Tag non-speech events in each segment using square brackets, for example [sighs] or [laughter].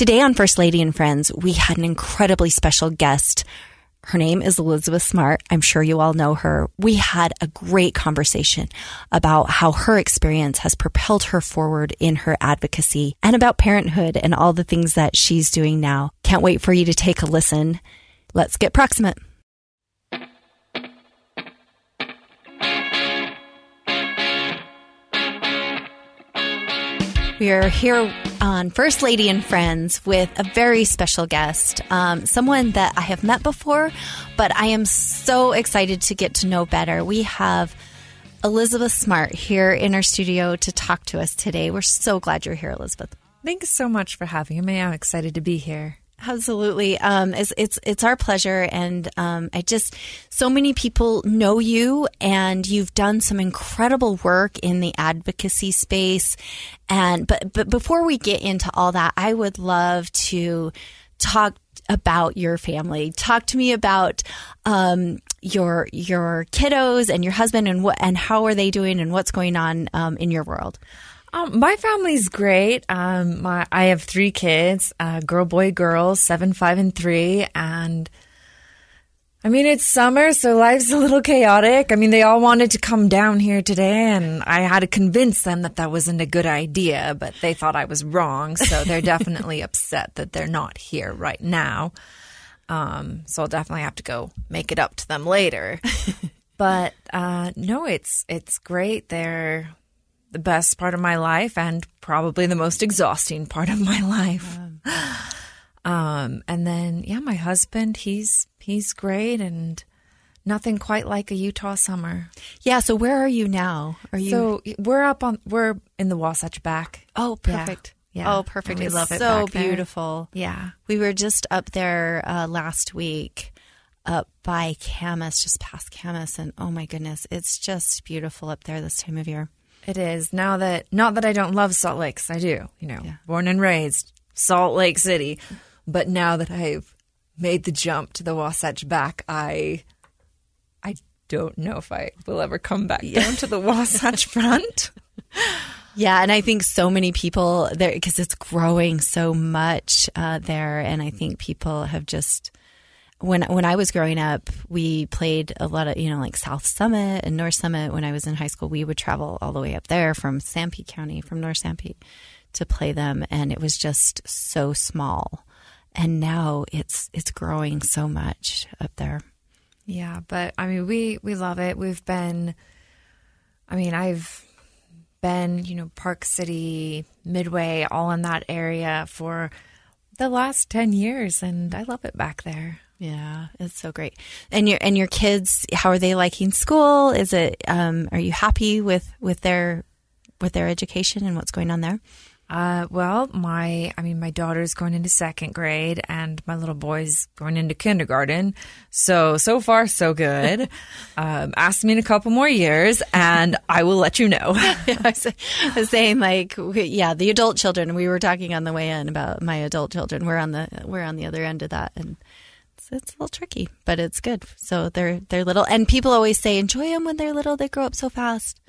Today on First Lady and Friends, we had an incredibly special guest. Her name is Elizabeth Smart. I'm sure you all know her. We had a great conversation about how her experience has propelled her forward in her advocacy and about parenthood and all the things that she's doing now. Can't wait for you to take a listen. Let's get proximate. We are here on First Lady and Friends with a very special guest, um, someone that I have met before, but I am so excited to get to know better. We have Elizabeth Smart here in our studio to talk to us today. We're so glad you're here, Elizabeth. Thanks so much for having me. I'm excited to be here. Absolutely. Um, it's, it's, it's our pleasure. And, um, I just, so many people know you and you've done some incredible work in the advocacy space. And, but, but before we get into all that, I would love to talk about your family. Talk to me about, um, your, your kiddos and your husband and what, and how are they doing and what's going on, um, in your world. Um, my family's great. Um, my I have three kids: uh, girl, boy, girl, seven, five, and three. And I mean, it's summer, so life's a little chaotic. I mean, they all wanted to come down here today, and I had to convince them that that wasn't a good idea. But they thought I was wrong, so they're [laughs] definitely upset that they're not here right now. Um, so I'll definitely have to go make it up to them later. [laughs] but uh, no, it's it's great. They're the best part of my life and probably the most exhausting part of my life. [gasps] Um, and then yeah, my husband, he's he's great and nothing quite like a Utah summer. Yeah. So where are you now? Are you? So we're up on we're in the Wasatch Back. oh, perfect. Yeah. Oh, perfect. We It's love it So beautiful. Yeah. We were just up there uh, last week, up by Kamas, just past Kamas, and oh my goodness, it's just beautiful up there this time of year. It is. Now that not that I don't love Salt Lake, 'cause I do, you know, Yeah. born and raised Salt Lake City, but now that I've made the jump to the Wasatch back, I I don't know if I will ever come back down to the Wasatch [laughs] front. Yeah, and I think so many people there because it's growing so much uh, there, and I think people have just when when I was growing up, we played a lot of you know like South Summit and North Summit. When I was in high school, we would travel all the way up there from Sanpete County, from North Sanpete, to play them, and it was just so small. And now it's it's growing so much up there. Yeah, but I mean, we we love it. We've been, I mean, I've been, you know, Park City, Midway, all in that area for the last ten years, and I love it back there. Yeah, it's so great. And your and your kids, how are they liking school? Is it um are you happy with with their with their education and what's going on there? Uh, well, my, I mean, my daughter's going into second grade and my little boy's going into kindergarten. So, so far, so good. [laughs] um, ask me in a couple more years and I will let you know. [laughs] I was, saying like yeah, the adult children. We were talking on the way in about my adult children. We're on the we're on the other end of that and it's a little tricky, but it's good. So they're they're little and people always say enjoy them when they're little. They grow up so fast.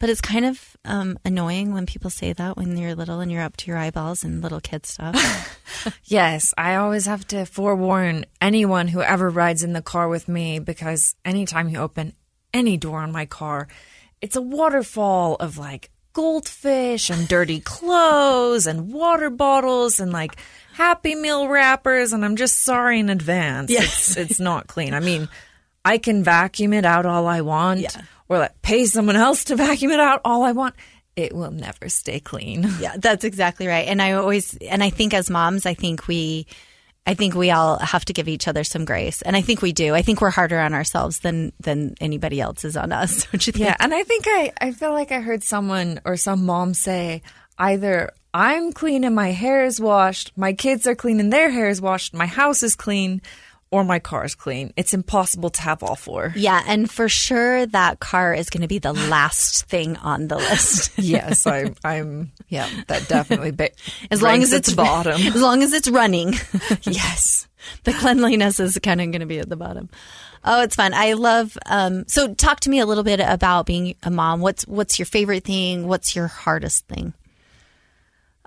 But it's kind of um, annoying when people say that when you're little and you're up to your eyeballs in little kid stuff. [laughs] yes, I always have to forewarn anyone who ever rides in the car with me because anytime you open any door on my car, it's a waterfall of like goldfish and dirty clothes and water bottles and like Happy Meal wrappers. And I'm just sorry in advance. It's, it's not clean. I mean, I can vacuum it out all I want Yeah. Or like pay someone else to vacuum it out all I want. It will never stay clean. [laughs] Yeah, that's exactly right. And I always, and I think as moms, I think we, I think we all have to give each other some grace, and I think we do. I think we're harder on ourselves than than anybody else is on us. [laughs] Don't you think? Yeah, and I think I, I feel like I heard someone or some mom say either I'm clean and my hair is washed, my kids are clean and their hair is washed, my house is clean, or my car is clean. It's impossible to have all four. Yeah, and for sure that car is going to be the [gasps] last thing on the list. [laughs] yes, I, I'm. Yeah, that definitely. Ba- [laughs] As long as at it's bottom. [laughs] as long as it's running, yes. the cleanliness is kind of going to be at the bottom. Oh, it's fun. I love. Um, so, talk to me a little bit about being a mom. What's what's your favorite thing? What's your hardest thing?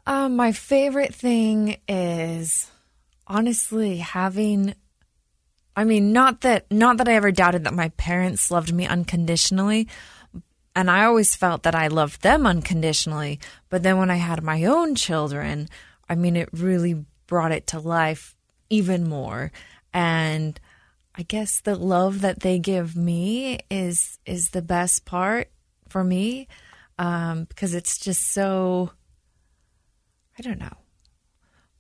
Um, my favorite thing is honestly having I mean, not that not that I ever doubted that my parents loved me unconditionally, and I always felt that I loved them unconditionally, but then when I had my own children, I mean, it really brought it to life even more. And I guess the love that they give me is is the best part for me um, because it's just so I don't know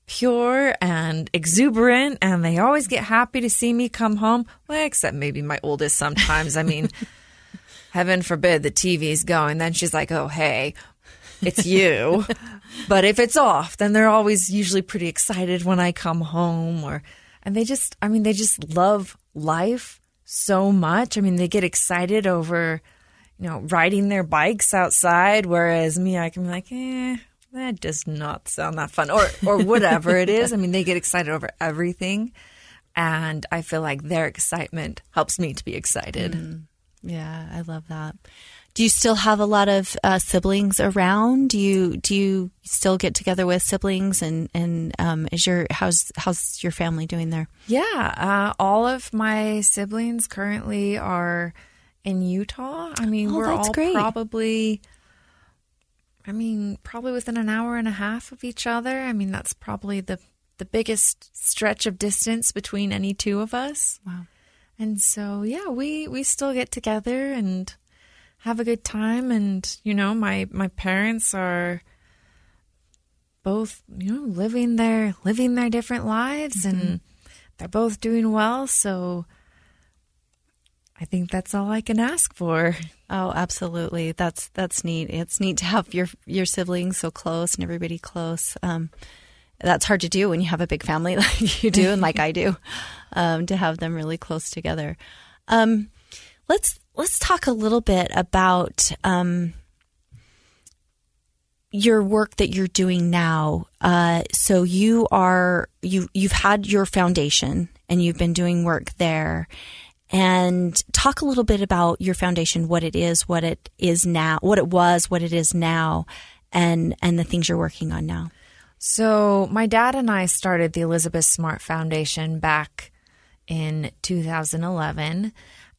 pure and exuberant and they always get happy to see me come home. Well except maybe my oldest sometimes. I mean [laughs] heaven forbid the tv's going. Then she's like oh hey it's [laughs] you. But if it's off then they're always usually pretty excited when i come home or and they just i mean they just love life so much. I mean they get excited over you know riding their bikes outside whereas me i can be like eh that does not sound that fun. Or or whatever it is. I mean they get excited over everything. And i feel like their excitement helps me to be excited. Mm. yeah i love that. Do you still have a lot of uh, siblings around? Do you do you still get together with siblings? And and um, is your how's how's your family doing there? Yeah uh, all of my siblings currently are in utah. I mean oh, we're all great. probably I mean, probably within an hour and a half of each other. I mean, that's probably the the biggest stretch of distance between any two of us. Wow. And so, yeah, we we still get together and have a good time and, you know, my my parents are both, you know, living their living their different lives mm-hmm. and they're both doing well, so I think that's all I can ask for. Oh, absolutely. That's that's neat. It's neat to have your your siblings so close and everybody close. Um, that's hard to do when you have a big family [laughs] like you do and like I do, [laughs] um, to have them really close together. Um, let's let's talk a little bit about um, your work that you're doing now. Uh, so you are you you've had your foundation and you've been doing work there and talk a little bit about your foundation, what it is, what it is now, what it was, what it is now, and and the things you're working on now. So, my dad and I started the Elizabeth Smart Foundation back in 2011,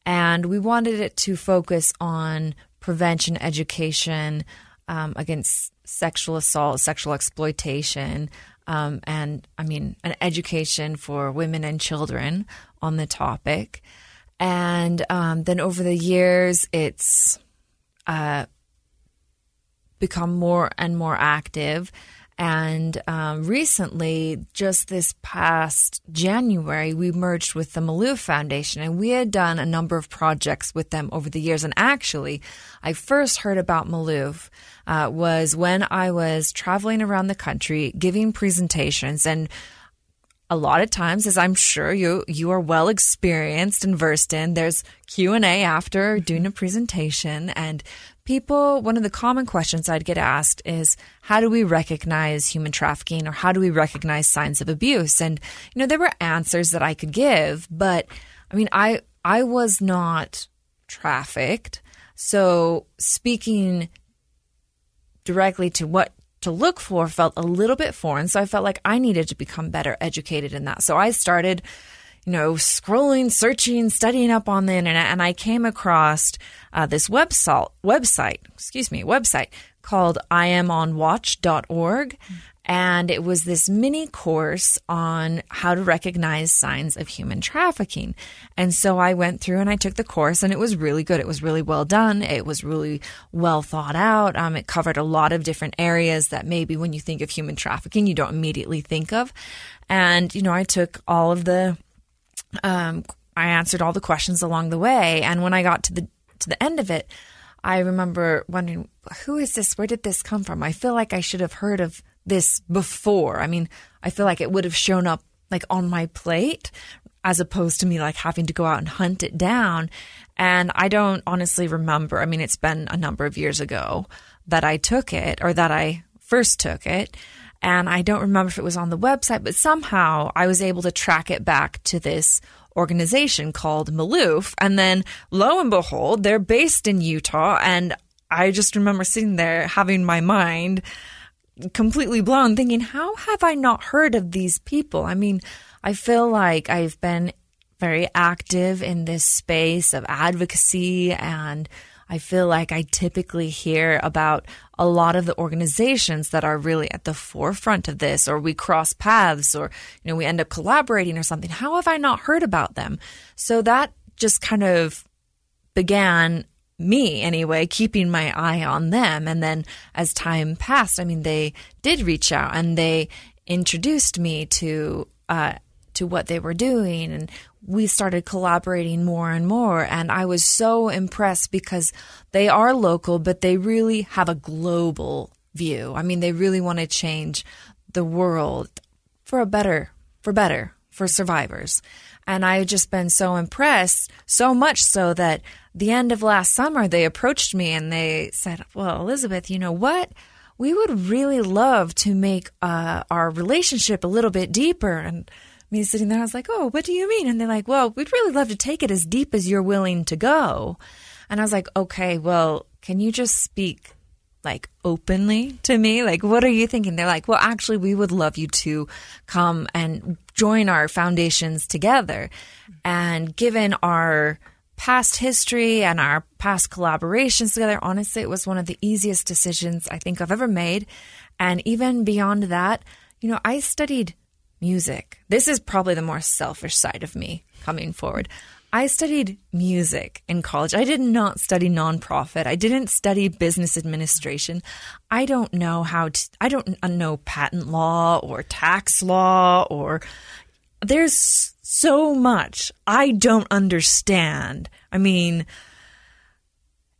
and we wanted it to focus on prevention education um, against sexual assault, sexual exploitation, um, and I mean, an education for women and children on the topic. And um, then over the years, it's uh, become more and more active. And um, recently, just this past January, we merged with the Malouf Foundation, and we had done a number of projects with them over the years. And actually, I first heard about Maloof uh, was when I was traveling around the country giving presentations, and a lot of times as i'm sure you you are well experienced and versed in there's q&a after mm-hmm. doing a presentation. And people one of the common questions i'd get asked is how do we recognize human trafficking or how do we recognize signs of abuse? And you know there were answers that i could give but i mean i i was not trafficked. So speaking directly to what to look for felt a little bit foreign. So I felt like I needed to become better educated in that. So I started, you know, scrolling, searching, studying up on the internet, and I came across uh, this website, website, excuse me, website called iamonwatch.org. And it was this mini course on how to recognize signs of human trafficking. And so I went through and I took the course and it was really good. It was really well done. It was really well thought out. Um, it covered a lot of different areas that maybe when you think of human trafficking, you don't immediately think of. And, you know, I took all of the, um, I answered all the questions along the way. And when I got to the, to the end of it, I remember wondering, who is this? Where did this come from? I feel like I should have heard of this before. I mean, I feel like it would have shown up like on my plate as opposed to me like having to go out and hunt it down. And I don't honestly remember. I mean, it's been a number of years ago that I took it or that I first took it. And I don't remember if it was on the website, but somehow I was able to track it back to this organization called Malouf. And then lo and behold, they're based in Utah. And I just remember sitting there having my mind completely blown, thinking, how have I not heard of these people? I mean, I feel like I've been very active in this space of advocacy and I feel like I typically hear about a lot of the organizations that are really at the forefront of this, or we cross paths, or, you know, we end up collaborating or something. How have I not heard about them? So that just kind of began me anyway, keeping my eye on them. And then as time passed, I mean, they did reach out and they introduced me to, uh, to what they were doing and we started collaborating more and more. And I was so impressed because they are local, but they really have a global view. I mean, they really want to change the world for a better, for better, for survivors. And I've just been so impressed, so much so that the end of last summer, they approached me and they said, Well, Elizabeth, you know what? We would really love to make uh, our relationship a little bit deeper. And me sitting there, I was like, oh, what do you mean? And they're like, well, we'd really love to take it as deep as you're willing to go. And I was like, okay, well, can you just speak like openly to me? Like, what are you thinking? They're like, well, actually, we would love you to come and join our foundations together. And given our past history and our past collaborations together, honestly, it was one of the easiest decisions I think I've ever made. And even beyond that, you know, I studied music. This is probably the more selfish side of me coming forward. I studied music in college. I did not study nonprofit. I didn't study business administration. I don't know how to, I don't know patent law or tax law or there's so much I don't understand. I mean,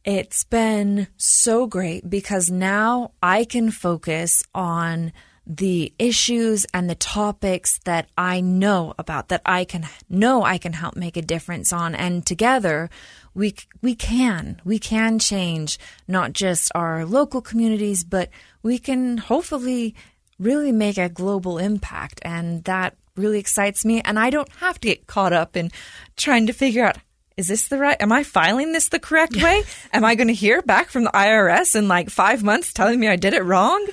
it's been so great because now I can focus on the issues and the topics that I know about that I can know I can help make a difference on. And together we we can we can change not just our local communities but we can hopefully really make a global impact. And that really excites me. And I don't have to get caught up in trying to figure out is this the right am i filing this the correct way? Am i going to hear back from the irs in like five months telling me i did it wrong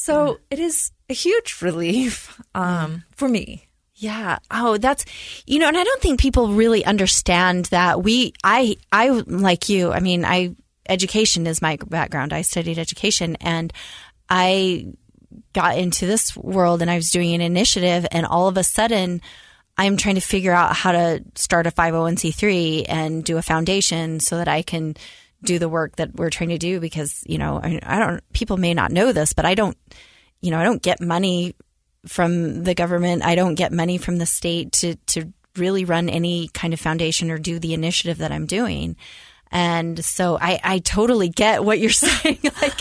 so it is a huge relief um, for me. Yeah. Oh, that's you know, and I don't think people really understand that we I I like you. I mean, I education is my background. I studied education and I got into this world and I was doing an initiative and all of a sudden I'm trying to figure out how to start a 501c3 and do a foundation so that I can do the work that we're trying to do because, you know, I, I don't, people may not know this, but I don't, you know, I don't get money from the government. I don't get money from the state to, to really run any kind of foundation or do the initiative that I'm doing. And so I, I totally get what you're [laughs] saying. like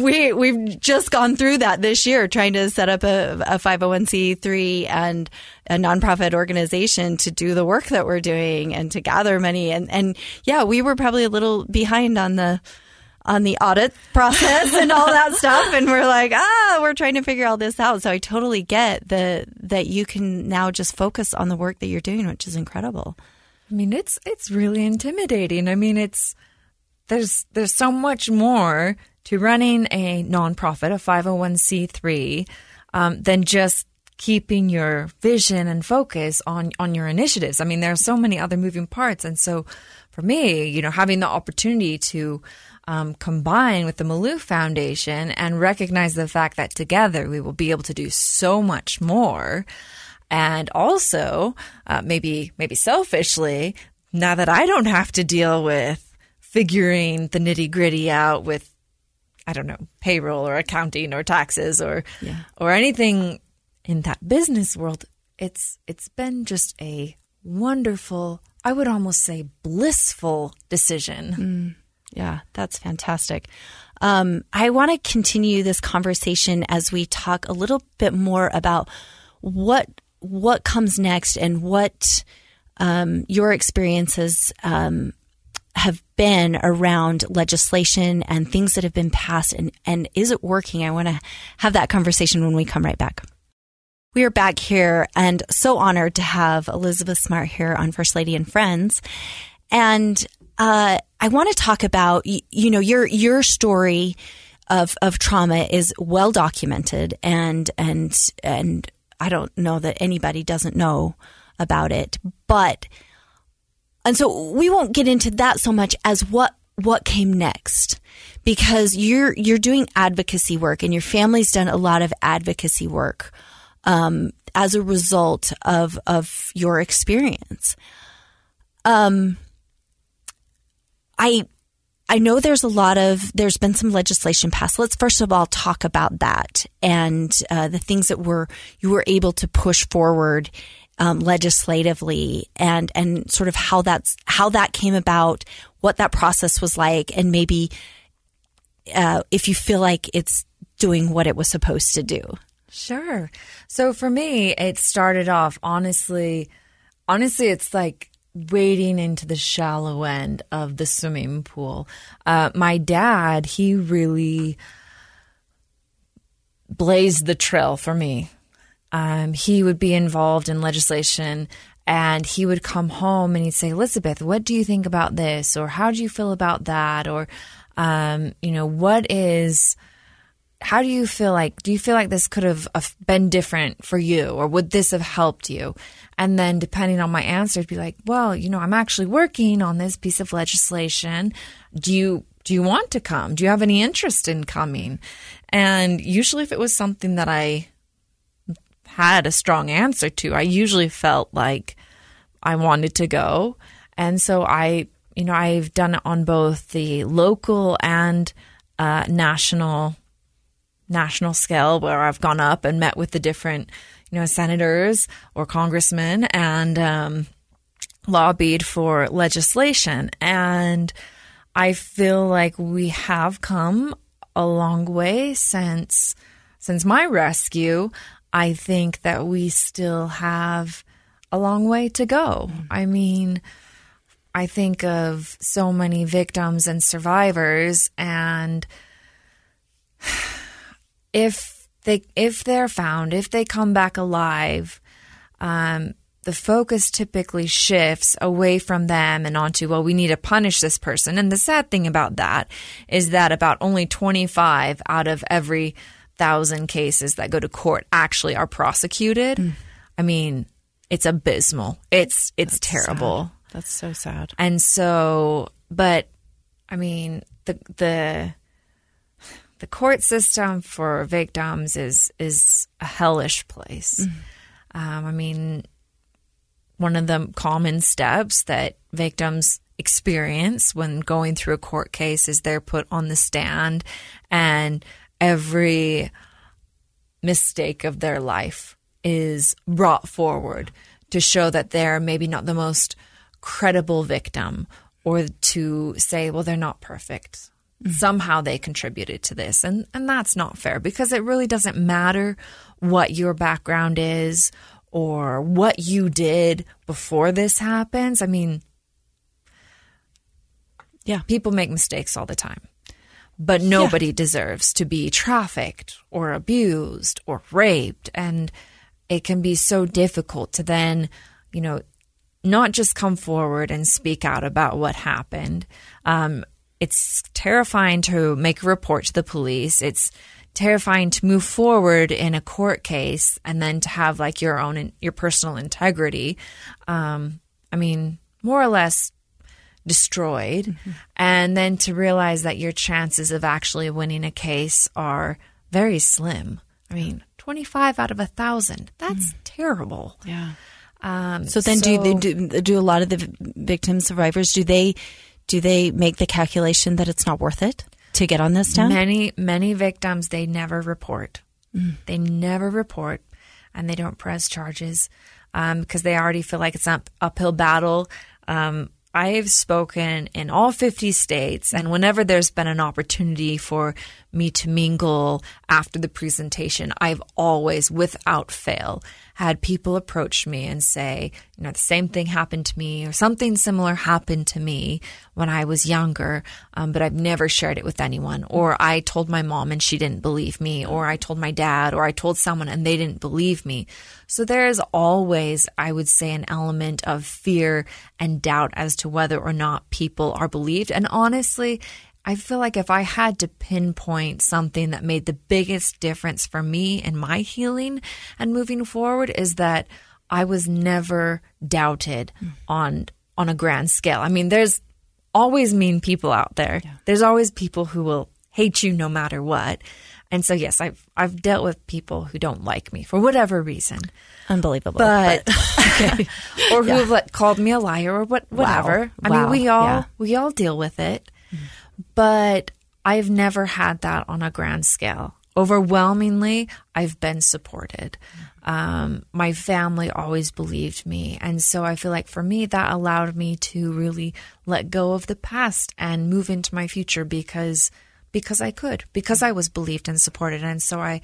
we, we've just gone through that this year trying to set up a, a 501c3 and a nonprofit organization to do the work that we're doing and to gather money. And, and yeah, we were probably a little behind on the, on the audit process and all that [laughs] stuff and we're like ah we're trying to figure all this out so i totally get the that you can now just focus on the work that you're doing which is incredible I mean, it's it's really intimidating. I mean, it's there's there's so much more to running a nonprofit, a 501c3, um, than just keeping your vision and focus on on your initiatives. I mean, there are so many other moving parts, and so for me, you know, having the opportunity to um, combine with the Malouf Foundation and recognize the fact that together we will be able to do so much more and also uh, maybe maybe selfishly now that I don't have to deal with figuring the nitty gritty out with I don't know payroll or accounting or taxes or yeah. or anything in that business world it's it's been just a wonderful I would almost say blissful decision. Mm, yeah, that's fantastic. Um, I want to continue this conversation as we talk a little bit more about what what comes next and what um, your experiences um, have been around legislation and things that have been passed and, and is it working? I want to have that conversation when we come right back. We are back here and so honored to have Elizabeth Smart here on First Lady and Friends. And uh, I want to talk about, you, you know, your your story of of trauma is well documented, and and and I don't know that anybody doesn't know about it, but and so we won't get into that so much as what what came next because you're you're doing advocacy work and your family's done a lot of advocacy work um, as a result of of your experience. Um, I I know there's a lot of there's been some legislation passed. Let's first of all talk about that and uh, the things that were you were able to push forward um, legislatively and and sort of how that's how that came about, what that process was like, and maybe uh, if you feel like it's doing what it was supposed to do. Sure. So for me, it started off honestly. Honestly, it's like wading into the shallow end of the swimming pool. Uh, my dad, he really blazed the trail for me. Um, he would be involved in legislation and he would come home and he'd say, Elizabeth, what do you think about this? Or how do you feel about that? Or, um, you know, what is, how do you feel like, do you feel like this could have been different for you? Or would this have helped you? And then depending on my answer, it'd be like, well, you know, I'm actually working on this piece of legislation. Do you, do you want to come? Do you have any interest in coming? And usually if it was something that I had a strong answer to, I usually felt like I wanted to go. And so I, you know, I've done it on both the local and uh, national national scale where I've gone up and met with the different you know, senators or congressmen and um, lobbied for legislation. And I feel like we have come a long way since since my rescue. I think that we still have a long way to go. Mm-hmm. I mean, I think of so many victims and survivors and [sighs] if they if they're found, if they come back alive, um, the focus typically shifts away from them and onto, well, we need to punish this person. And the sad thing about that is that about only 25 out of every thousand cases that go to court actually are prosecuted. Mm. I mean, it's abysmal. It's it's That's terrible. Sad. That's so sad. And so, but I mean, the the the court system for victims is is a hellish place. Mm-hmm. Um, I mean, one of the common steps that victims experience when going through a court case is they're put on the stand, and every mistake of their life is brought forward to show that they're maybe not the most credible victim or to say, well, they're not perfect Mm-hmm. Somehow they contributed to this. And, and that's not fair because it really doesn't matter what your background is or what you did before this happens. I mean, yeah, people make mistakes all the time. But nobody yeah. deserves to be trafficked or abused or raped. And it can be so difficult to then, you know, not just come forward and speak out about what happened. Um, it's terrifying to make a report to the police. It's terrifying to move forward in a court case and then to have like your own your personal integrity. Um, I mean, more or less destroyed, mm-hmm. and then to realize that your chances of actually winning a case are very slim. I mean, twenty five out of a thousand. That's mm. terrible. Yeah. Um, so then, so, do, do do a lot of the victim survivors do they do they make the calculation that it's not worth it to get on this town? Many, many victims, they never report. Mm. They never report and they don't press charges um, because they already feel like it's an uphill battle. Um, I've spoken in all 50 states, and whenever there's been an opportunity for me to mingle after the presentation, I've always, without fail, had people approach me and say, you know, the same thing happened to me or something similar happened to me when I was younger, um, but I've never shared it with anyone. Or I told my mom and she didn't believe me, or I told my dad, or I told someone and they didn't believe me. So there is always, I would say, an element of fear and doubt as to whether or not people are believed. And honestly, I feel like if I had to pinpoint something that made the biggest difference for me in my healing and moving forward is that I was never doubted mm. on on a grand scale. I mean, there's always mean people out there. Yeah. There's always people who will hate you no matter what. And so yes, I've I've dealt with people who don't like me for whatever reason. Unbelievable. But, but [laughs] okay. [laughs] or who have like, called me a liar or what whatever. Wow. I wow. mean, we all yeah. we all deal with it. Mm-hmm. But I've never had that on a grand scale. Overwhelmingly, I've been supported. Um, my family always believed me. And so I feel like for me, that allowed me to really let go of the past and move into my future because because I could, because I was believed and supported. And so I,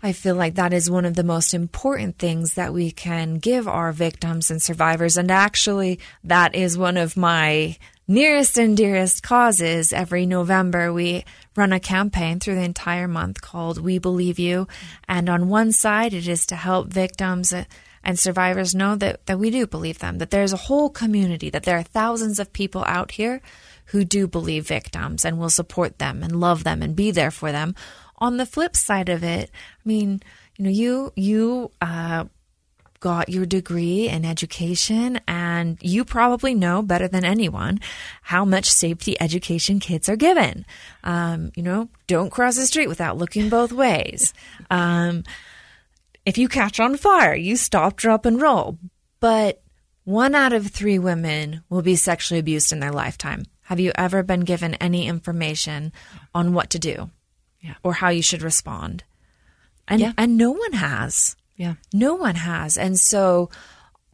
I feel like that is one of the most important things that we can give our victims and survivors. And actually, that is one of my nearest and dearest causes. Every November, we run a campaign through the entire month called We Believe You. And on one side, it is to help victims and survivors know that, that we do believe them, that there's a whole community, that there are thousands of people out here who do believe victims and will support them and love them and be there for them. On the flip side of it, I mean, you know, you you uh, got your degree in education, and you probably know better than anyone how much safety education kids are given. Um, you know, don't cross the street without looking both ways. Um, if you catch on fire, you stop, drop, and roll. But one out of three women will be sexually abused in their lifetime. Have you ever been given any information on what to do yeah. or how you should respond? And yeah. and no one has. Yeah. No one has. And so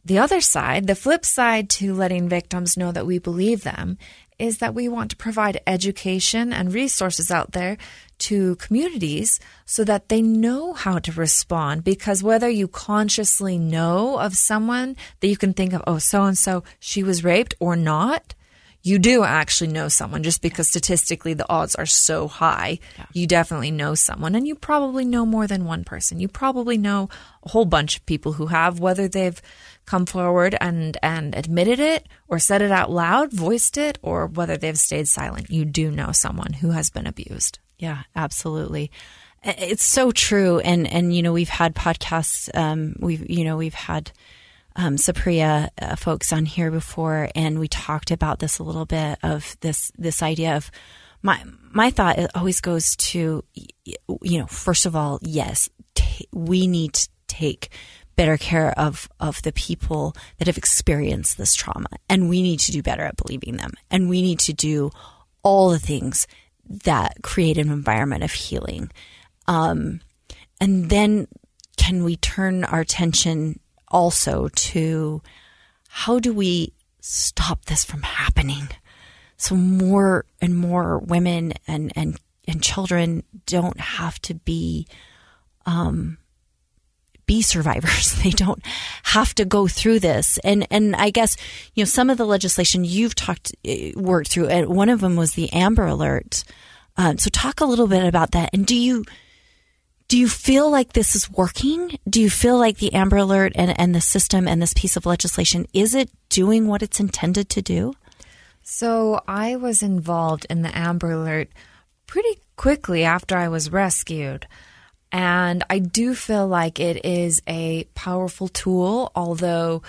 the other side, the flip side to letting victims know that we believe them is that we want to provide education and resources out there to communities so that they know how to respond. Because whether you consciously know of someone that you can think of, oh, so and so, she was raped or not, you do actually know someone just because statistically the odds are so high. Yeah. You definitely know someone and you probably know more than one person. You probably know a whole bunch of people who have whether they've come forward and and admitted it or said it out loud, voiced it or whether they've stayed silent. You do know someone who has been abused. Yeah, absolutely. It's so true and and you know we've had podcasts um we've you know we've had um, Supriya uh, folks on here before, and we talked about this a little bit of this this idea of my my thought always goes to you know first of all yes t- we need to take better care of of the people that have experienced this trauma and we need to do better at believing them and we need to do all the things that create an environment of healing. Um, and then can we turn our attention also to how do we stop this from happening? So more and more women and, and, and children don't have to be, um, be survivors. [laughs] They don't have to go through this. And, and I guess, you know, some of the legislation you've talked, uh, worked through, and one of them was the Amber Alert. Um, so talk a little bit about that. And do you, do you feel like this is working? Do you feel like the Amber Alert and, and the system and this piece of legislation, is it doing what it's intended to do? So I was involved in the Amber Alert pretty quickly after I was rescued. And I do feel like it is a powerful tool, although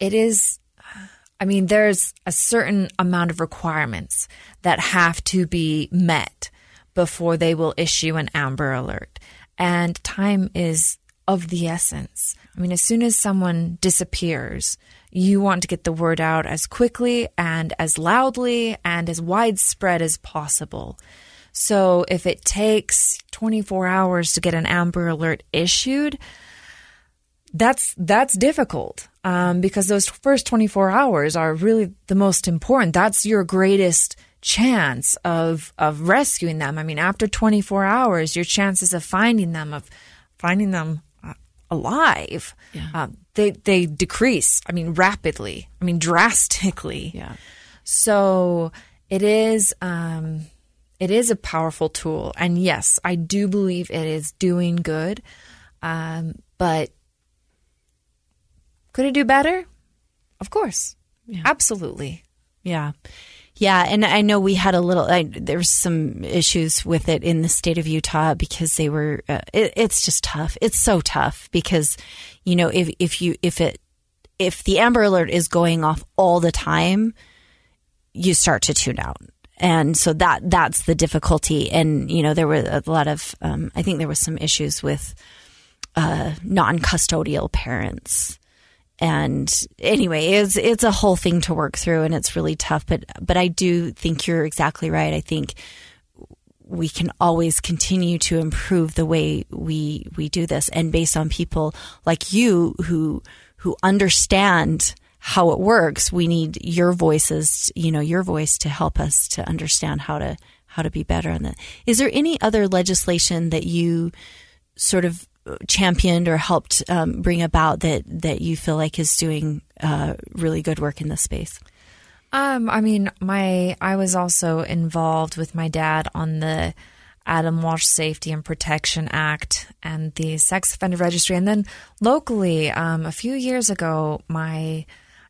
it is, I mean, there's a certain amount of requirements that have to be met before they will issue an Amber Alert and time is of the essence. I mean, as soon as someone disappears, you want to get the word out as quickly and as loudly and as widespread as possible. So if it takes 24 hours to get an Amber Alert issued, that's that's difficult um, because those first 24 hours are really the most important. That's your greatest chance of of rescuing them. I mean, after 24 hours, your chances of finding them of finding them uh, alive yeah. uh, they they decrease. I mean, rapidly. I mean, drastically. Yeah. So it is um, it is a powerful tool, and yes, I do believe it is doing good. Um, but could it do better? Of course, yeah. absolutely. Yeah. Yeah, and I know we had a little. I, there was some issues with it in the state of Utah because they were. Uh, it, it's just tough. It's so tough because, you know, if if you if it if the Amber Alert is going off all the time, you start to tune out. And so that that's the difficulty. And you know, there were a lot of. Um, I think there was some issues with uh, non-custodial parents and anyway, it's it's a whole thing to work through, and it's really tough. But but I do think you're exactly right. I think we can always continue to improve the way we we do this, and based on people like you who who understand how it works, we need your voices, you know, your voice to help us to understand how to how to be better on that. Is there any other legislation that you sort of championed or helped um, bring about that that you feel like is doing uh, really good work in this space? Um, I mean, my I was also involved with my dad on the Adam Walsh Safety and Protection Act and the Sex Offender Registry, and then locally, um, a few years ago, my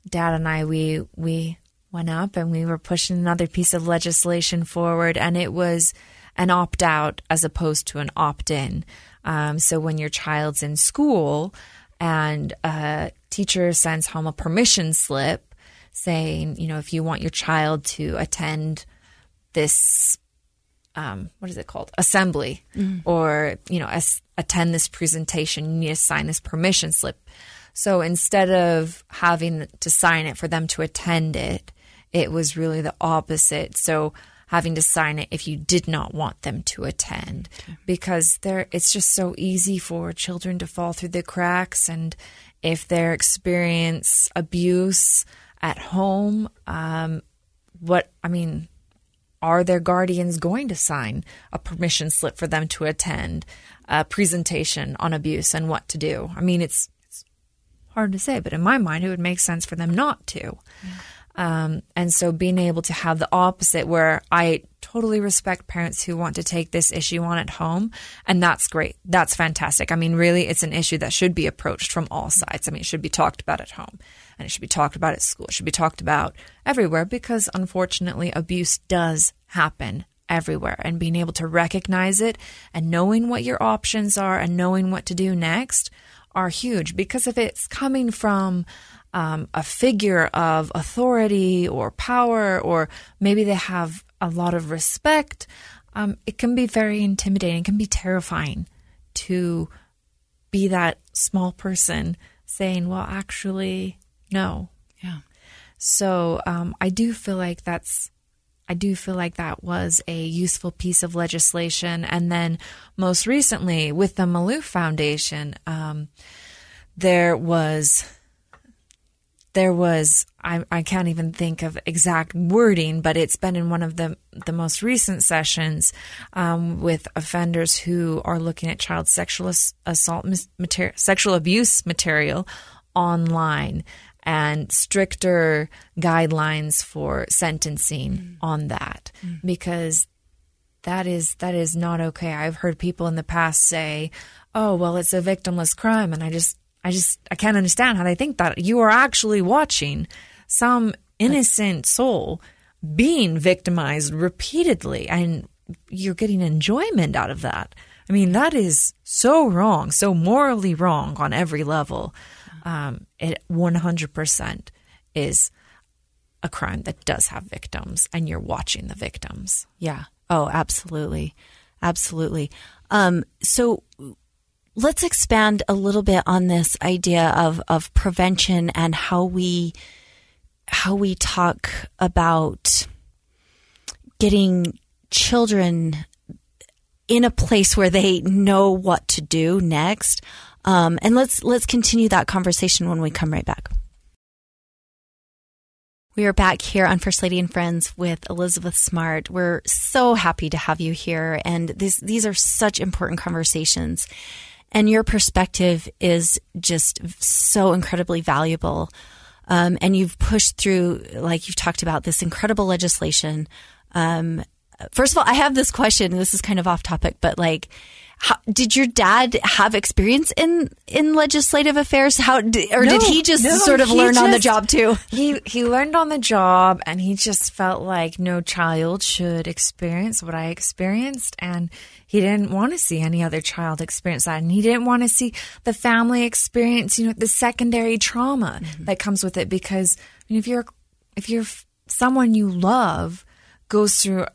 dad and I we we went up and we were pushing another piece of legislation forward, and it was an opt out as opposed to an opt in. Um, so when your child's in school and a teacher sends home a permission slip saying, you know, if you want your child to attend this, um, what is it called? Assembly, mm. or, you know, as, attend this presentation, you need to sign this permission slip. So instead of having to sign it for them to attend it, it was really the opposite. So having to sign it if you did not want them to attend okay. because there it's just so easy for children to fall through the cracks and if they experience abuse at home um, what i mean are their guardians going to sign a permission slip for them to attend a presentation on abuse and what to do i mean it's, it's hard to say but in my mind it would make sense for them not to yeah. Um, and so being able to have the opposite where I totally respect parents who want to take this issue on at home. And that's great. That's fantastic. I mean, really, it's an issue that should be approached from all sides. I mean, it should be talked about at home and it should be talked about at school. It should be talked about everywhere because unfortunately abuse does happen everywhere and being able to recognize it and knowing what your options are and knowing what to do next are huge because if it's coming from um, a figure of authority or power, or maybe they have a lot of respect, um, it can be very intimidating. It can be terrifying to be that small person saying, well, actually, no. Yeah. So um, I do feel like that's. I do feel like that was a useful piece of legislation. And then most recently, with the Malouf Foundation, um, there was there was I, I can't even think of exact wording, but it's been in one of the the most recent sessions um, with offenders who are looking at child sexual assault material, sexual abuse material online and stricter guidelines for sentencing mm. on that mm. because that is that is not okay. I've heard people in the past say, "Oh, well, it's a victimless crime," and I just I just I can't understand how they think that you are actually watching some innocent soul being victimized repeatedly and you're getting enjoyment out of that. I mean, that is so wrong, so morally wrong on every level. Um, it 100% is a crime that does have victims, and you're watching the victims. Yeah. Oh, absolutely. Absolutely. Um, so, let's expand a little bit on this idea of, of prevention and how we how we talk about getting children in a place where they know what to do next. Um, and let's let's continue that conversation when we come right back. We are back here on First Lady and Friends with Elizabeth Smart. We're so happy to have you here, and this, these are such important conversations. And your perspective is just so incredibly valuable. Um, and you've pushed through, like you've talked about, this incredible legislation. Um, first of all, I have this question. This is kind of off topic, but like, how, did your dad have experience in in legislative affairs? How or No, did he just no, sort of learn on the job too? He he learned on the job and he just felt like no child should experience what I experienced and he didn't want to see any other child experience that and he didn't want to see the family experience, you know, the secondary trauma mm-hmm. that comes with it because I mean, if you're if you're someone you love goes through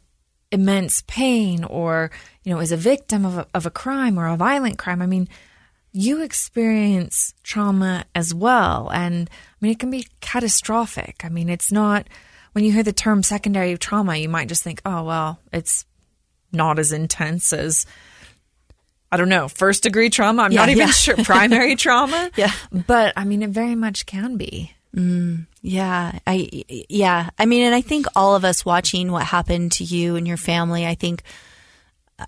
immense pain or you know is a victim of a, of a crime or a violent crime, I mean, you experience trauma as well. And I mean, it can be catastrophic. I mean, it's not, when you hear the term secondary trauma, you might just think, oh, well, it's not as intense as, I don't know, first degree trauma. I'm Yeah, not even yeah. sure, primary [laughs] trauma. Yeah. But I mean, it very much can be. Mm, yeah, I yeah. I mean, and I think all of us watching what happened to you and your family, I think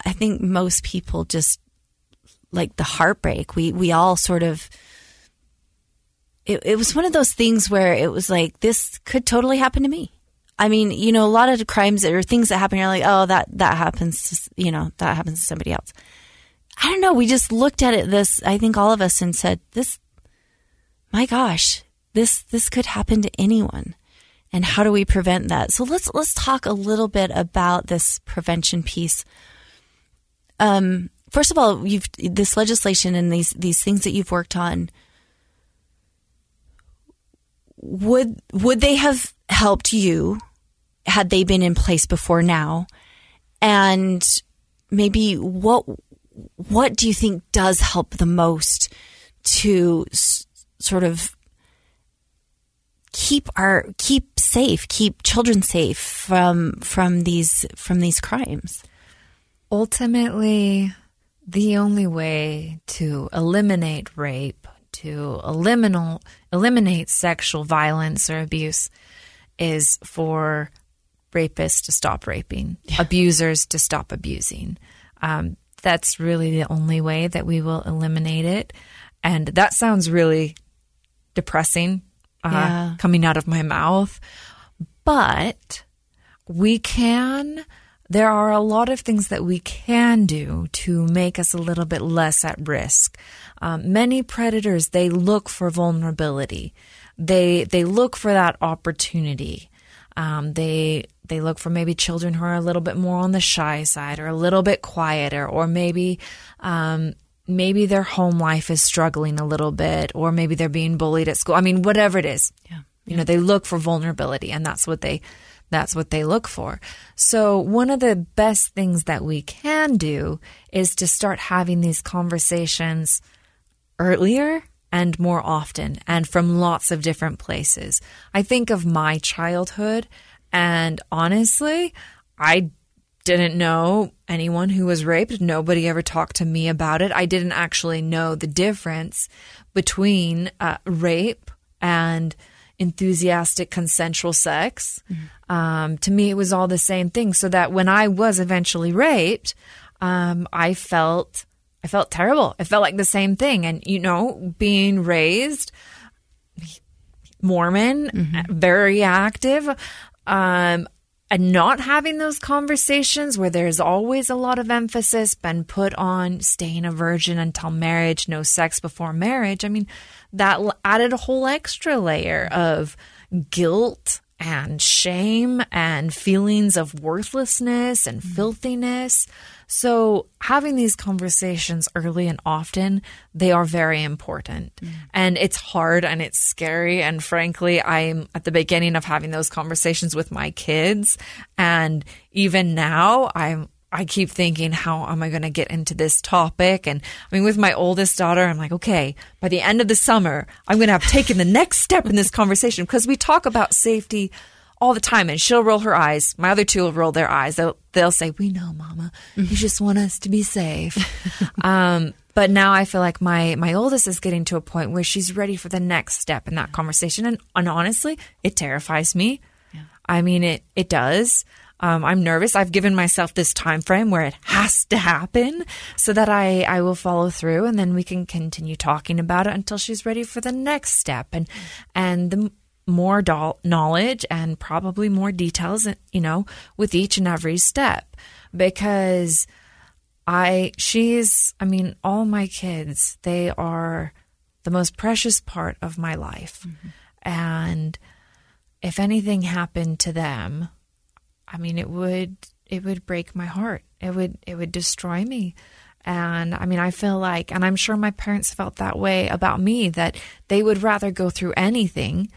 I think most people just like the heartbreak. We we all sort of it, it was one of those things where it was like this could totally happen to me. I mean, you know, a lot of crimes or things that happen, you're like, oh, that that happens, to, you know, that happens to somebody else. I don't know. We just looked at it this, I think, all of us, and said, this my gosh, this this could happen to anyone. And how do we prevent that? So let's let's talk a little bit about this prevention piece. Um, first of all, you've this legislation and these these things that you've worked on. Would would they have helped you had they been in place before now? And maybe what what do you think does help the most to s- sort of keep our keep safe, keep children safe from from these from these crimes? Ultimately, the only way to eliminate rape, to eliminate eliminate sexual violence or abuse, is for rapists to stop raping, abusers to stop abusing. Um, that's really the only way that we will eliminate it. And that sounds really depressing uh, Yeah. coming out of my mouth. But we can, there are a lot of things that we can do to make us a little bit less at risk. Um, many predators, they look for vulnerability. They, they look for that opportunity. Um, they, they look for maybe children who are a little bit more on the shy side or a little bit quieter or maybe, um, maybe their home life is struggling a little bit or maybe they're being bullied at school. I mean, whatever it is. Yeah. You know, they look for vulnerability and that's what they that's what they look for. So one of the best things that we can do is to start having these conversations earlier and more often and from lots of different places. I think of my childhood and honestly, I didn't know anyone who was raped. Nobody ever talked to me about it. I didn't actually know the difference between uh, rape and enthusiastic consensual sex. Um, to me, it was all the same thing. So that when I was eventually raped, um, I felt I felt terrible. I felt like the same thing. And you know, being raised Mormon, very active. Um, and not having those conversations where there's always a lot of emphasis been put on staying a virgin until marriage, no sex before marriage. I mean, that added a whole extra layer of guilt and shame and feelings of worthlessness and mm-hmm. filthiness. So having these conversations early and often, they are very important. Mm. And it's hard and it's scary. And frankly, I'm at the beginning of having those conversations with my kids. And even now, I'm I keep thinking, how am I going to get into this topic? And I mean, with my oldest daughter, I'm like, okay, by the end of the summer, I'm going to have taken the next step in this conversation because we talk about safety all the time and she'll roll her eyes. My other two will roll their eyes. They'll, they'll say, we know, mama, you just want us to be safe. [laughs] um, but now I feel like my, my oldest is getting to a point where she's ready for the next step in that conversation. And, and honestly, it terrifies me. I mean, it, it does. Um, I'm nervous. I've given myself this time frame where it has to happen so that I, I will follow through and then we can continue talking about it until she's ready for the next step. And, and the more doll- knowledge and probably more details, you know, with each and every step because I she's I mean all my kids they are the most precious part of my life. Mm-hmm. And if anything happened to them, I mean it would it would break my heart. It would it would destroy me. And I mean, I feel like, and I'm sure my parents felt that way about me, that they would rather go through anything,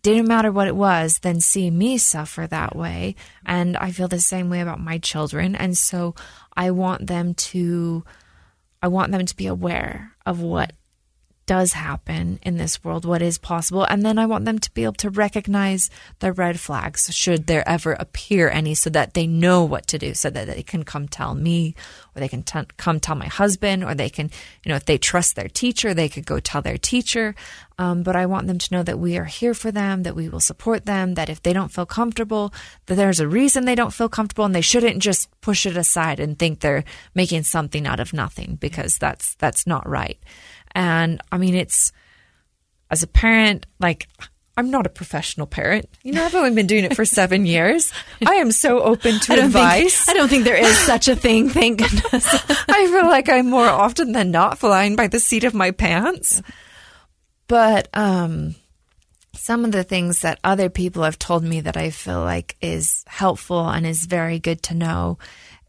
didn't matter what it was, than see me suffer that way. And I feel the same way about my children. And so I want them to, I want them to be aware of what does happen in this world, what is possible. And then I want them to be able to recognize the red flags should there ever appear any so that they know what to do, so that they can come tell me or they can t- come tell my husband or they can, you know, if they trust their teacher, they could go tell their teacher. Um, but I want them to know that we are here for them, that we will support them, that if they don't feel comfortable, that there's a reason they don't feel comfortable and they shouldn't just push it aside and think they're making something out of nothing because that's, that's not right. And I mean, it's as a parent, like, I'm not a professional parent. You know, I've only been doing it for seven years. I am so open to [laughs] I advice. Think, I don't think there is such a thing, thank goodness. [laughs] I feel like I'm more often than not flying by the seat of my pants. But um, some of the things that other people have told me that I feel like is helpful and is very good to know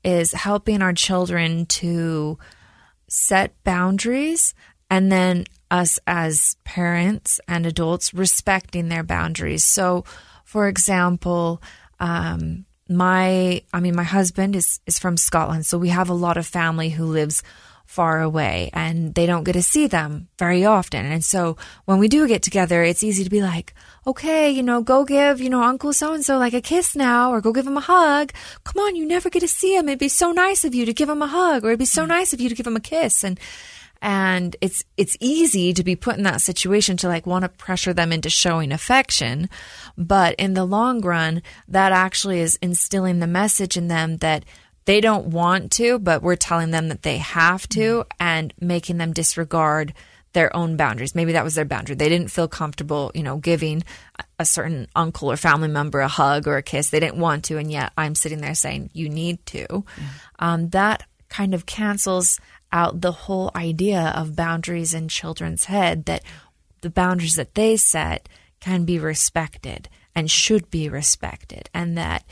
is helping our children to set boundaries and then us as parents and adults respecting their boundaries. So, for example, um, my I mean, my husband is is from Scotland, so we have a lot of family who lives far away and they don't get to see them very often. And so when we do get together, it's easy to be like, okay, you know, go give, you know, Uncle so and so like a kiss now or go give him a hug. Come on, you never get to see him. It'd be so nice of you to give him a hug or it'd be so nice of you to give him a kiss. And and it's it's easy to be put in that situation to like want to pressure them into showing affection but in the long run that actually is instilling the message in them that they don't want to but we're telling them that they have to mm-hmm. and making them disregard their own boundaries. Maybe that was their boundary. They didn't feel comfortable, you know, giving a certain uncle or family member a hug or a kiss. They didn't want to, and yet I'm sitting there saying, "You need to." Mm-hmm. Um, that kind of cancels out the whole idea of boundaries in children's head that the boundaries that they set can be respected and should be respected and that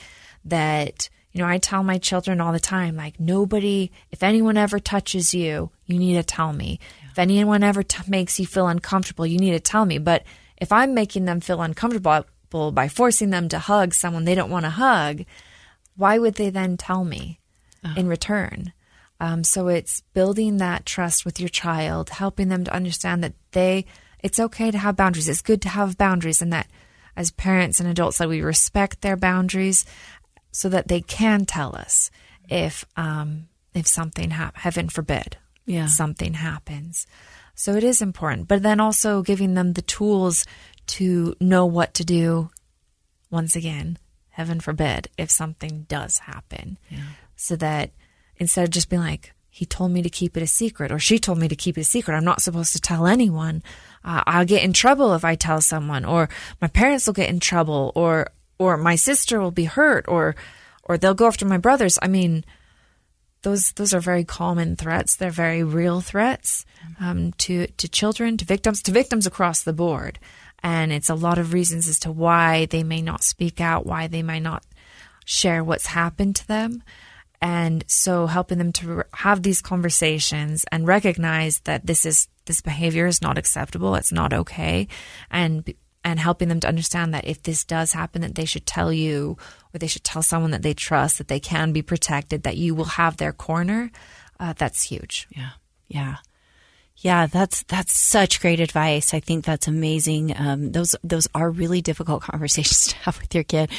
that you know I tell my children all the time like nobody if anyone ever touches you you need to tell me yeah. if anyone ever t- makes you feel uncomfortable you need to tell me but if I'm making them feel uncomfortable by forcing them to hug someone they don't want to hug why would they then tell me oh. in return um, so it's building that trust with your child, helping them to understand that they, it's okay to have boundaries. It's good to have boundaries, and that as parents and adults, that we respect their boundaries, so that they can tell us if um, if something ha- heaven forbid, yeah, something happens. So it is important, but then also giving them the tools to know what to do. Once again, heaven forbid, if something does happen, yeah. so that instead of just being like, he told me to keep it a secret or she told me to keep it a secret. I'm not supposed to tell anyone. Uh, I'll get in trouble if I tell someone or my parents will get in trouble or, or my sister will be hurt or, or they'll go after my brothers. I mean, those, those are very common threats. They're very real threats, um, to, to children, to victims, to victims across the board. And it's a lot of reasons as to why they may not speak out, why they may not share what's happened to them. And so helping them to have these conversations and recognize that this is this behavior is not acceptable, it's not okay, and and helping them to understand that if this does happen that they should tell you or they should tell someone that they trust that they can be protected, that you will have their corner. Uh, that's huge. Yeah. Yeah. Yeah, that's that's such great advice. I think that's amazing. Um, those those are really difficult [laughs] conversations to have with your kid.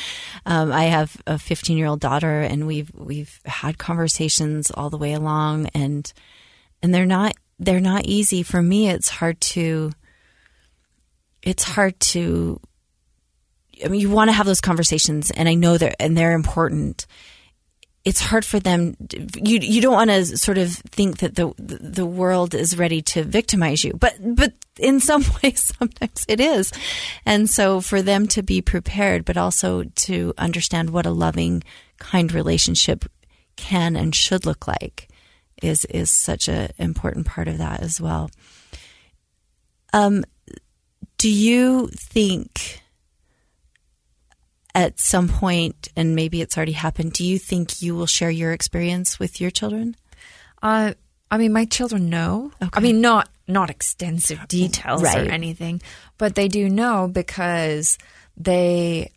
Um, I have a 15 year old daughter, and we've we've had conversations all the way along, and and they're not they're not easy for me. It's hard to it's hard to. I mean, you want to have those conversations, and I know that, and they're important it's hard for them you you don't want to sort of think that the the world is ready to victimize you but but in [laughs] some ways sometimes it is and so for them to be prepared but also to understand what a loving kind relationship can and should look like is is such an important part of that as well. Um, do you think at some point, and maybe it's already happened, do you think you will share your experience with your children? Uh, I mean, my children know. I mean, not not extensive details Right. or anything, but they do know because they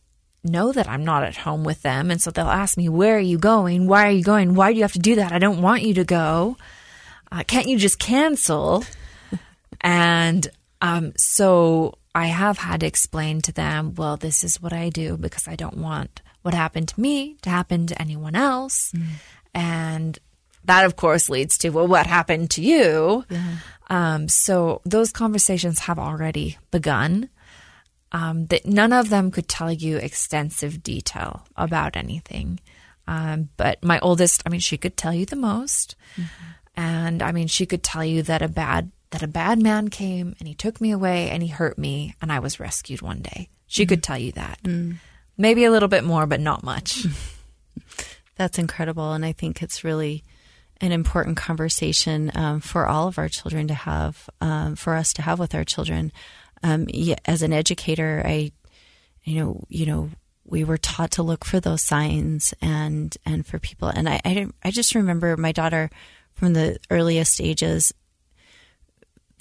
know that I'm not at home with them, and so they'll ask me, "Where are you going? Why are you going? Why do you have to do that? I don't want you to go. Uh, can't you just cancel?" [laughs] and um, so I have had to explain to them, "Well, this is what I do because I don't want what happened to me to happen to anyone else," and that of course leads to well what happened to you? Um, so those conversations have already begun. Um, that none of them could tell you extensive detail about anything. Um, but my oldest i mean she could tell you the most. And i mean she could tell you that a bad that a bad man came and he took me away and he hurt me and i was rescued one day she could tell you that maybe a little bit more but not much [laughs] That's incredible. And I think it's really an important conversation um, for all of our children to have, um, for us to have with our children. Um, as an educator, I, you know, you know, we were taught to look for those signs and and for people. And I I, I just remember my daughter from the earliest ages.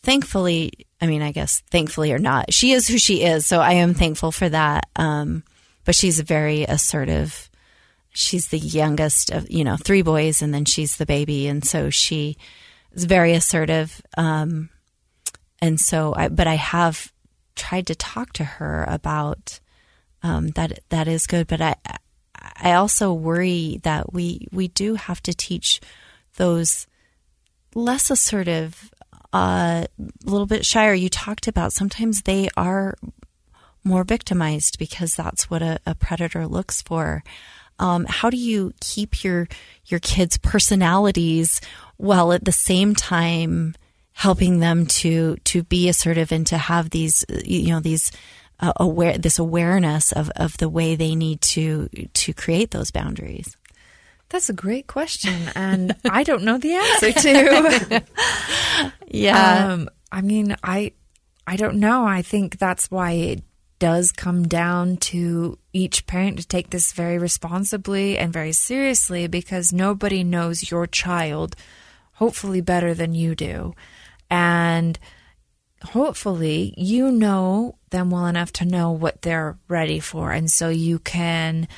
Thankfully, I mean, I guess thankfully or not, she is who she is. So I am thankful for that. Um, but she's very assertive she's the youngest of you know three boys and then she's the baby and so she is very assertive um and so i but i have tried to talk to her about um that that is good but i i also worry that we we do have to teach those less assertive a little bit shyer you talked about sometimes they are more victimized because that's what a, a predator looks for. Um, how do you keep your your kids' personalities while at the same time helping them to to be assertive and to have these you know these uh, aware this awareness of, of the way they need to to create those boundaries? That's a great question, [laughs] and I don't know the answer [laughs] to. Yeah, um, I mean, I, I don't know. I think that's why it does come down to each parent to take this very responsibly and very seriously, because nobody knows your child, hopefully better than you do, and hopefully you know them well enough to know what they're ready for, and so you can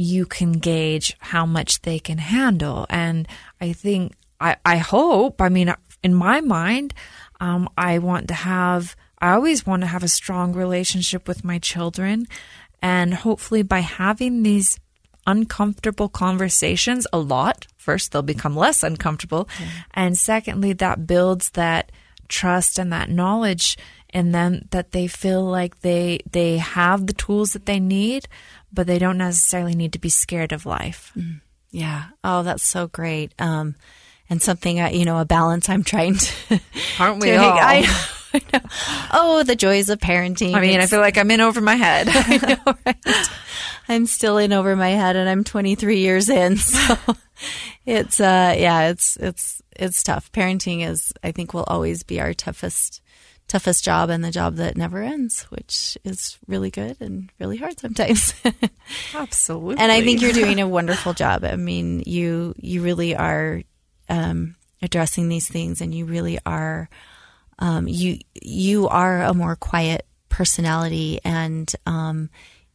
you can gauge how much they can handle. And I think, I, I hope, I mean, in my mind, um, I want to have, I always want to have a strong relationship with my children. And hopefully, by having these uncomfortable conversations a lot, first, they'll become less uncomfortable. And secondly, that builds that trust and that knowledge in them that they feel like they they have the tools that they need but they don't necessarily need to be scared of life. yeah. Oh, that's so great. Um, and something I, you know, a balance I'm trying to. Aren't [laughs] we to- all? I, [laughs] I know. Oh, the joys of parenting. I mean, I feel like I'm in over my head. [laughs] I'm still in over my head and I'm 23 years in. So it's, uh, yeah, it's, it's, it's tough. Parenting is, I think will always be our toughest, toughest job and the job that never ends, which is really good and really hard sometimes. [laughs] Absolutely. and I think you're doing a wonderful job. I mean, you, you really are, um, addressing these things and you really are, um, you, you are a more quiet personality and, um,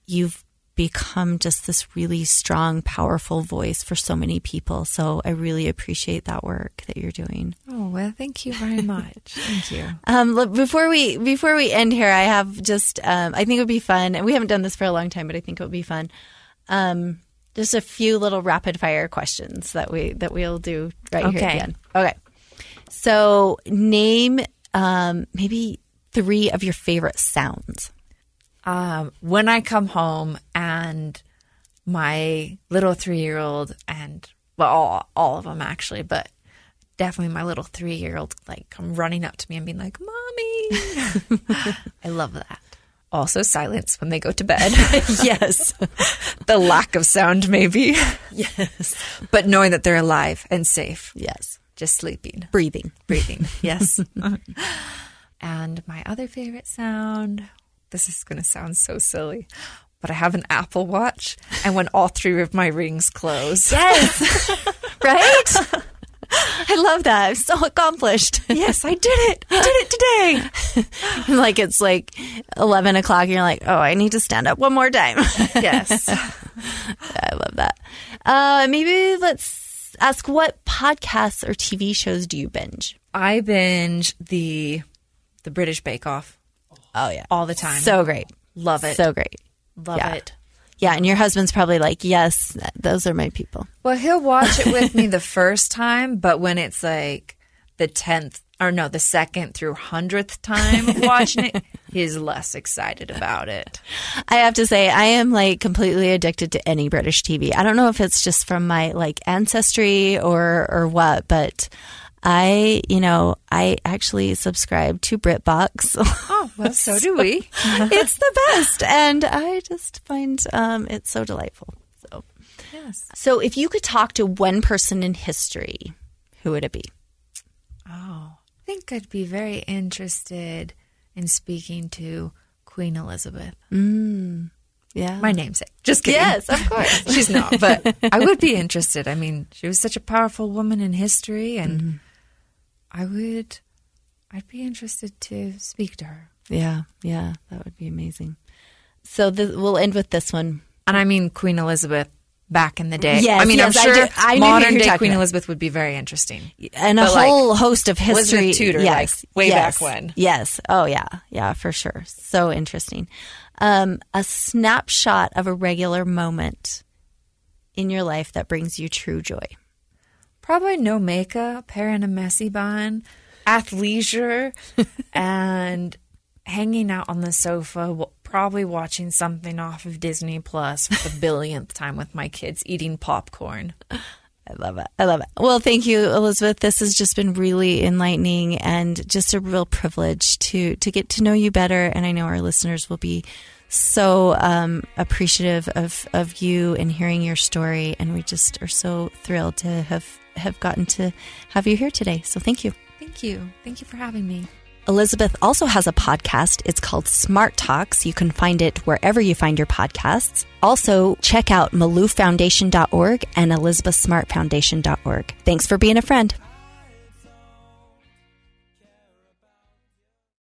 you've become just this really strong, powerful voice for so many people. So I really appreciate that work that you're doing. Oh well, thank you very [laughs] much. Thank you. Um, look, before we before we end here, I have just um, I think it would be fun, and we haven't done this for a long time, but I think it would be fun. Um, just a few little rapid fire questions that we that we'll do right here Okay. again. Okay. So name um, maybe three of your favorite sounds. Um, when I come home and my little three year old and well, all, all of them actually, but definitely my little three year old like come running up to me and being like, "Mommy," [laughs] I love that. Also, silence when they go to bed. [laughs] yes. [laughs] the lack of sound, maybe. Yes. But knowing that they're alive and safe. Yes. Just sleeping, Breathing. breathing. Yes. and my other favorite sound this is going to sound so silly, but I have an Apple Watch, and when all three of my rings close. Yes. [laughs] right? [laughs] I love that. I'm so accomplished. yes, I did it. I did it today. [laughs] like it's like 11 o'clock and you're like, oh, I need to stand up one more time. Yes. I love that. Uh, maybe let's ask what podcasts or TV shows do you binge? I binge the the British Bake Off Oh, yeah. all the time. So great. love it. So great. love yeah. it. Yeah. And your husband's probably like, yes, th- those are my people. Well, he'll watch it with me [laughs] the first time, but when it's like the 10th or no, the second through 100th time [laughs] watching it, he's less excited about it. I have to say, I am like completely addicted to any British TV. I don't know if it's just from my like ancestry or or what, but I, you know, I actually subscribe to BritBox. Oh, well, so do we. [laughs] it's the best, and I just find um, it so delightful. So, yes. so if you could talk to one person in history, who would it be? Oh, I think I'd be very interested in speaking to Queen Elizabeth. Yeah, My namesake. Just kidding. Yes, of course. [laughs] She's not, but I would be interested. I mean, she was such a powerful woman in history, and I would, I'd be interested to speak to her. yeah, yeah, that would be amazing. So th- we'll end with this one. And I mean Queen Elizabeth back in the day. Yes, I mean, yes, I I'm sure do- I modern day Queen. Elizabeth would be very interesting. and a But, like, whole host of history. Elizabeth Tudor, yes, like, way yes, back when. Yes. Oh yeah, yeah, for sure. So interesting. Um, a snapshot of a regular moment in your life that brings you true joy. Probably no makeup, hair in a messy bun, athleisure, [laughs] and hanging out on the sofa, probably watching something off of Disney Plus for the billionth [laughs] time with my kids eating popcorn. I love it. I love it. Well, thank you, Elizabeth. This has just been really enlightening and just a real privilege to to get to know you better. And I know our listeners will be so um, appreciative of of you and hearing your story. And we just are so thrilled to have have gotten to have you here today. So thank you. Thank you. Thank you for having me. Elizabeth also has a podcast. It's called Smart Talks. You can find it wherever you find your podcasts. Also, check out malouffoundation.org and elizabethsmartfoundation.org. Thanks for being a friend.